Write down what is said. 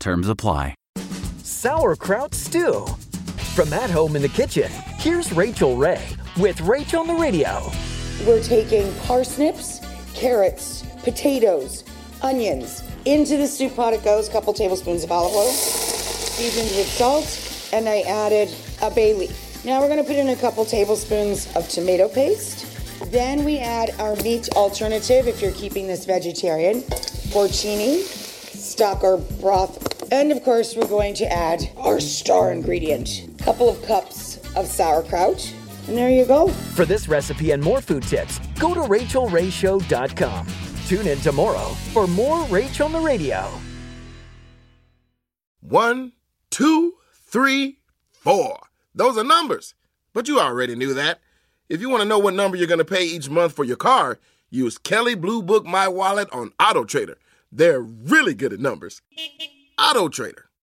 Terms apply. Sauerkraut stew. From at home in the kitchen, here's Rachael Ray with Rach on the Radio. We're taking parsnips, carrots, potatoes, onions. Into the soup pot it goes, a couple tablespoons of olive oil, seasoned with salt, and I added a bay leaf. Now we're gonna put in a couple tablespoons of tomato paste. Then we add our meat alternative if you're keeping this vegetarian, porcini, stock or broth. And of course, we're going to add our star ingredient, a couple of cups of sauerkraut. And there you go. For this recipe and more food tips, go to rachaelrayshow.com. Tune in tomorrow for more Rach on the Radio. One, two, three, four. Those are numbers. But you already knew that. If you want to know what number you're going to pay each month for your car, use Kelley Blue Book My Wallet on Auto Trader. They're really good at numbers. Auto Trader.